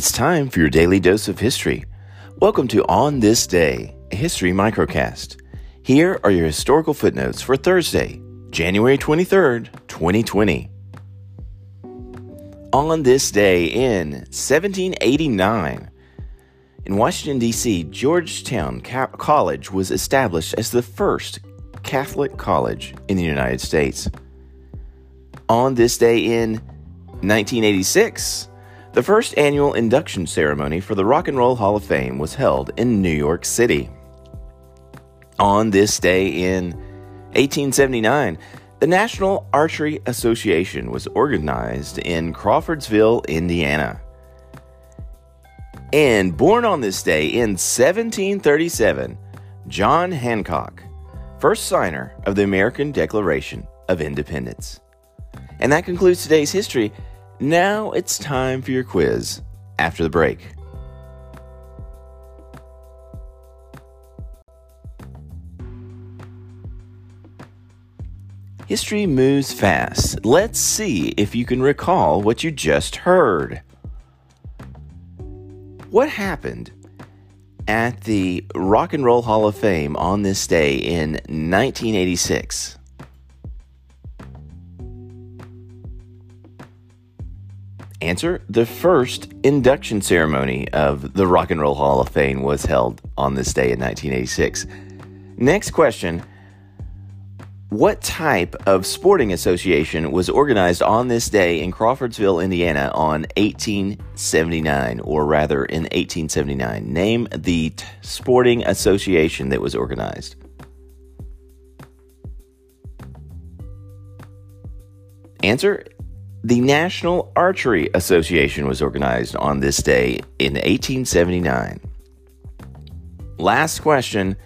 It's time for your daily dose of history. Welcome to On This Day, a history microcast. Here are your historical footnotes for Thursday, January 23rd, 2020. On this day in 1789, in Washington, D.C., Georgetown College was established as the first Catholic college in the United States. On this day in 1986, the first annual induction ceremony for the Rock and Roll Hall of Fame was held in New York City. On this day in 1879, the National Archery Association was organized in Crawfordsville, Indiana. And born on this day in 1737, John Hancock, first signer of the American Declaration of Independence. And that concludes today's history. Now it's time for your quiz after the break. History moves fast. Let's see if you can recall what you just heard. What happened at the Rock and Roll Hall of Fame on this day in 1986? Answer The first induction ceremony of the Rock and Roll Hall of Fame was held on this day in 1986. Next question What type of sporting association was organized on this day in Crawfordsville, Indiana on 1879, or rather in 1879? Name the t- sporting association that was organized. Answer the National Archery Association was organized on this day in 1879. Last question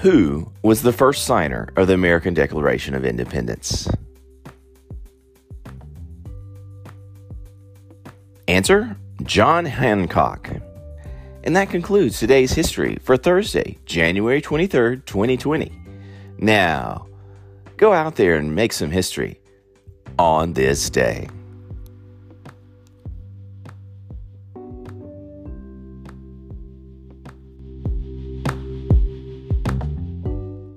Who was the first signer of the American Declaration of Independence? Answer John Hancock. And that concludes today's history for Thursday, January 23rd, 2020. Now, go out there and make some history on this day.